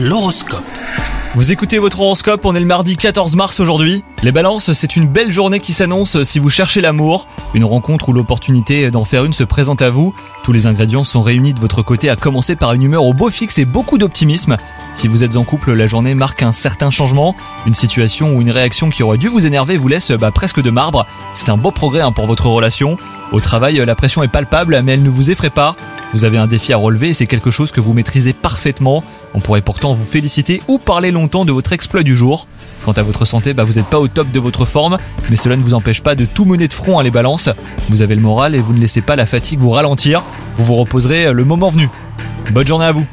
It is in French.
L'horoscope. Vous écoutez votre horoscope, on est le mardi 14 mars aujourd'hui. Les balances, c'est une belle journée qui s'annonce si vous cherchez l'amour. Une rencontre où l'opportunité d'en faire une se présente à vous. Tous les ingrédients sont réunis de votre côté, à commencer par une humeur au beau fixe et beaucoup d'optimisme. Si vous êtes en couple, la journée marque un certain changement. Une situation ou une réaction qui aurait dû vous énerver vous laisse bah, presque de marbre. C'est un beau progrès hein, pour votre relation. Au travail, la pression est palpable, mais elle ne vous effraie pas. Vous avez un défi à relever et c'est quelque chose que vous maîtrisez parfaitement. On pourrait pourtant vous féliciter ou parler longtemps de votre exploit du jour. Quant à votre santé, bah vous n'êtes pas au top de votre forme, mais cela ne vous empêche pas de tout mener de front à les balances. Vous avez le moral et vous ne laissez pas la fatigue vous ralentir. Vous vous reposerez le moment venu. Bonne journée à vous